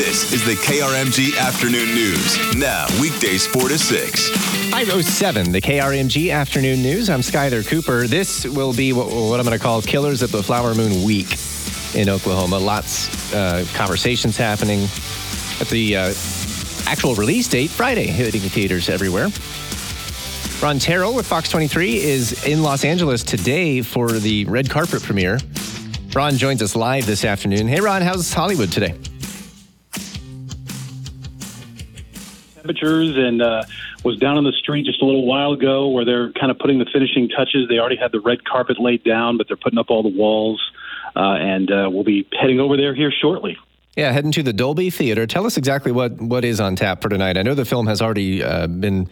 This is the KRMG Afternoon News. Now, weekdays 4 to 6. 507, the KRMG Afternoon News. I'm Skyler Cooper. This will be what, what I'm going to call Killers of the Flower Moon Week in Oklahoma. Lots uh, conversations happening at the uh, actual release date, Friday, hitting theaters everywhere. Ron Terrell with Fox 23 is in Los Angeles today for the red carpet premiere. Ron joins us live this afternoon. Hey, Ron, how's Hollywood today? Temperatures and uh, was down on the street just a little while ago where they're kind of putting the finishing touches. They already had the red carpet laid down, but they're putting up all the walls, uh, and uh, we'll be heading over there here shortly. Yeah, heading to the Dolby Theater. Tell us exactly what, what is on tap for tonight. I know the film has already uh, been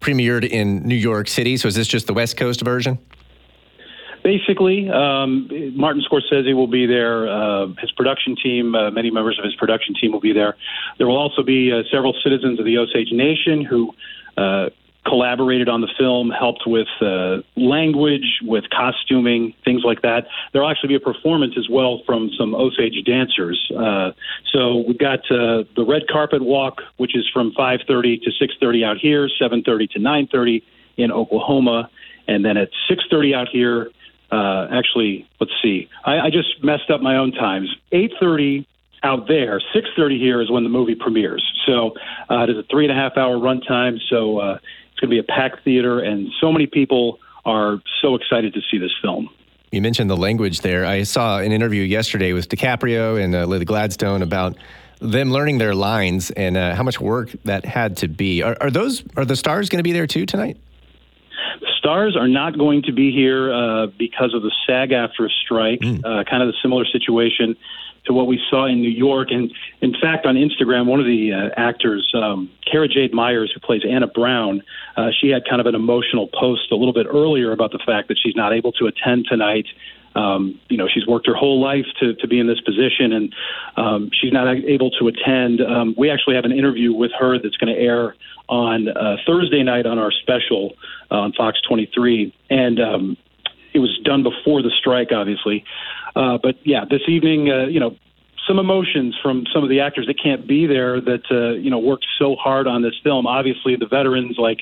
premiered in New York City, so is this just the West Coast version? Basically, um, Martin Scorsese will be there. Uh, his production team, uh, many members of his production team will be there. There will also be uh, several citizens of the Osage Nation who uh, collaborated on the film, helped with uh, language, with costuming, things like that. There will actually be a performance as well from some Osage dancers. Uh, so we've got the red carpet walk, which is from 5:30 to 6:30 out here, 7:30 to 9:30 in Oklahoma, and then at 6:30 out here. Uh, actually, let's see. I, I just messed up my own times. 8:30 out there. 6:30 here is when the movie premieres. So uh, it is a three and a half hour runtime. So uh, it's going to be a packed theater, and so many people are so excited to see this film. You mentioned the language there. I saw an interview yesterday with DiCaprio and uh, Lily Gladstone about them learning their lines and uh, how much work that had to be. Are, are those are the stars going to be there too tonight? Stars are not going to be here uh, because of the SAG-AFTRA strike. Mm. kind of a similar situation to what we saw in New York. And in fact, on Instagram, one of the uh, actors, um, Cara Jade Myers, who plays Anna Brown, uh, she had kind of an emotional post a little bit earlier about the fact that she's not able to attend tonight. Um, you know, she's worked her whole life to, to be in this position, and um, she's not able to attend. Um, we actually have an interview with her that's going to air on uh, Thursday night on our special uh, on Fox 23, and um, it was done before the strike, obviously. Uh, but yeah, this evening, uh, you know, some emotions from some of the actors that can't be there that uh, you know worked so hard on this film. Obviously, the veterans like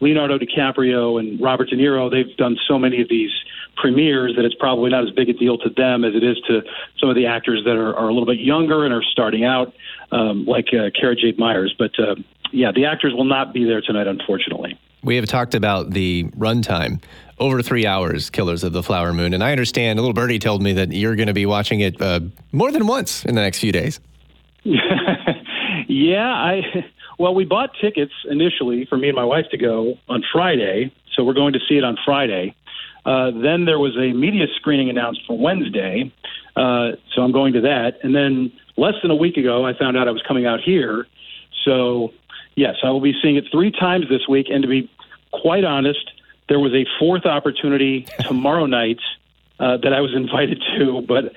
Leonardo DiCaprio and Robert De Niro, they've done so many of these premieres that it's probably not as big a deal to them as it is to some of the actors that are, are a little bit younger and are starting out, um, like uh, Cara Jade Myers. But uh, yeah, the actors will not be there tonight, unfortunately. We have talked about the runtime over three hours, Killers of the Flower Moon. And I understand, a little birdie told me that you're going to be watching it uh, more than once in the next few days. yeah, I. Well, we bought tickets initially for me and my wife to go on Friday, so we're going to see it on Friday. Uh, then there was a media screening announced for Wednesday, uh, so I'm going to that. And then less than a week ago, I found out I was coming out here. So, yes, I will be seeing it three times this week. And to be quite honest, there was a fourth opportunity tomorrow night uh, that I was invited to, but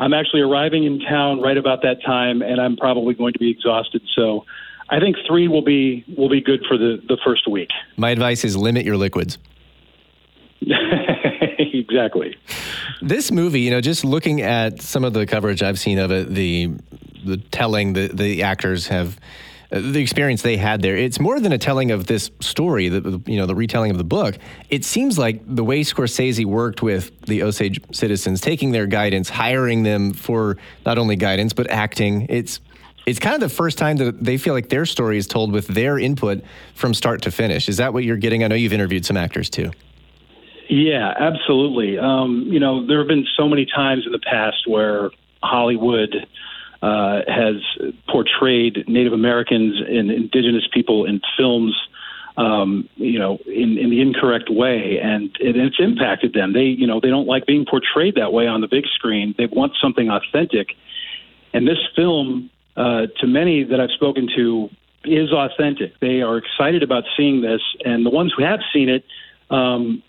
I'm actually arriving in town right about that time, and I'm probably going to be exhausted. So I think three will be will be good for the the first week. My advice is limit your liquids. exactly. This movie, you know, just looking at some of the coverage I've seen of it, the the telling the the actors have the experience they had there. It's more than a telling of this story, the you know the retelling of the book. It seems like the way Scorsese worked with the Osage citizens, taking their guidance, hiring them for not only guidance but acting. It's it's kind of the first time that they feel like their story is told with their input from start to finish. Is that what you're getting? I know you've interviewed some actors too. Yeah, absolutely. Um, you know, there have been so many times in the past where Hollywood uh, has portrayed Native Americans and indigenous people in films, um, you know, in, in the incorrect way, and it, it's impacted them. They, you know, they don't like being portrayed that way on the big screen. They want something authentic, and this film uh, to many that I've spoken to, is authentic. They are excited about seeing this, and the ones who have seen it um,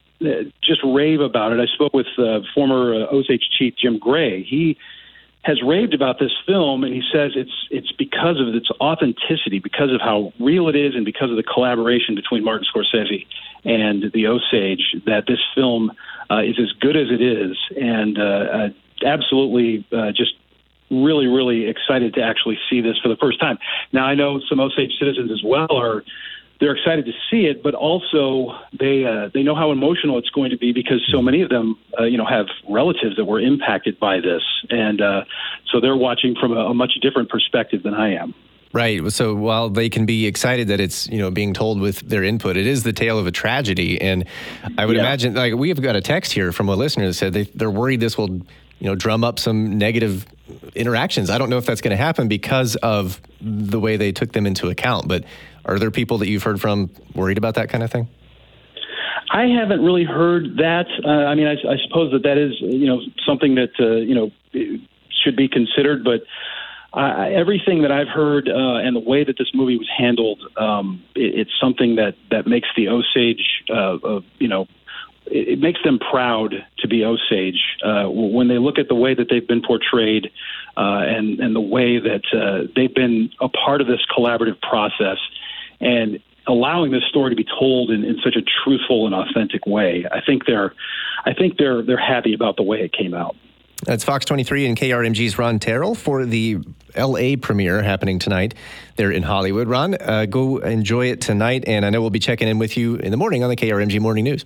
just rave about it. I spoke with uh, former uh, Osage chief Jim Gray. He has raved about this film, and he says it's it's because of its authenticity, because of how real it is, and because of the collaboration between Martin Scorsese and the Osage that this film uh, is as good as it is, and uh, uh, absolutely uh, just really, really excited to actually see this for the first time. Now, I know some Osage citizens as well are they're excited to see it, but also they uh, they know how emotional it's going to be because so many of them, uh, you know, have relatives that were impacted by this, and uh, so they're watching from a, a much different perspective than I am. Right. So while they can be excited that it's you know being told with their input, it is the tale of a tragedy, and I would yeah. imagine like we have got a text here from a listener that said they, they're worried this will you know drum up some negative interactions. I don't know if that's going to happen because of the way they took them into account, but are there people that you've heard from worried about that kind of thing? I haven't really heard that. Uh, I mean, I, I, suppose that that is you know something that uh, you know should be considered, but. Everything that I've heard uh, and the way that this movie was handled, um, it, it's something that, that makes the Osage, uh, you know, it, makes them proud to be Osage uh, when they look at the way that they've been portrayed uh, and and the way that uh, they've been a part of this collaborative process and allowing this story to be told in, in such a truthful and authentic way. I think they're, I think they're they're happy about the way it came out. That's Fox 23 and KRMG's Ron Terrell for the LA premiere happening tonight there in Hollywood. Ron, uh, go enjoy it tonight, and I know we'll be checking in with you in the morning on the KRMG Morning News.